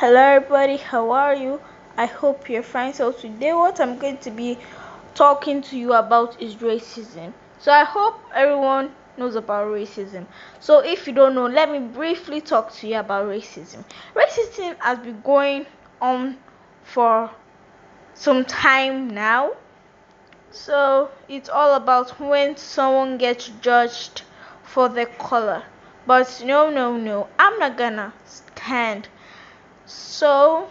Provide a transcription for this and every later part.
hello everybody. How are you? I hope you're fine. So today what i'm going to be talking to you about is racism. So i hope everyone knows about racism. So if you don't know let me briefly talk to you about racism. Racism has been going on for some time now. So it's all about when someone gets judged for their color. But no no no. I'm not gonna stand so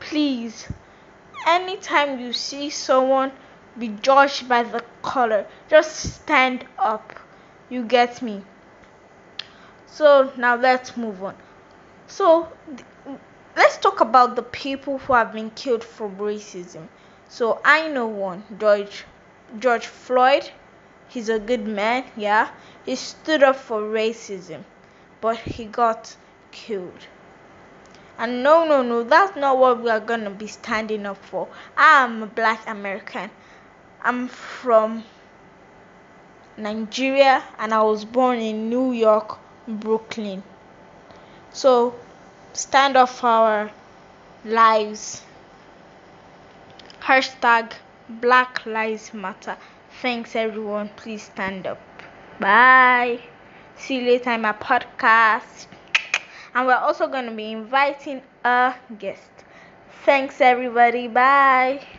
please, anytime you see someone be judged by the color, just stand up. You get me? So now let's move on. So let's talk about the people who have been killed for racism. So I know one, George George Floyd. He's a good man, yeah. He stood up for racism, but he got killed. And no, no, no, that's not what we are going to be standing up for. I'm a black American. I'm from Nigeria and I was born in New York, Brooklyn. So stand up for our lives. Hashtag Black Lives Matter. Thanks everyone. Please stand up. Bye. See you later in my podcast and we're also going to be inviting a guest. Thanks, everybody. Bye.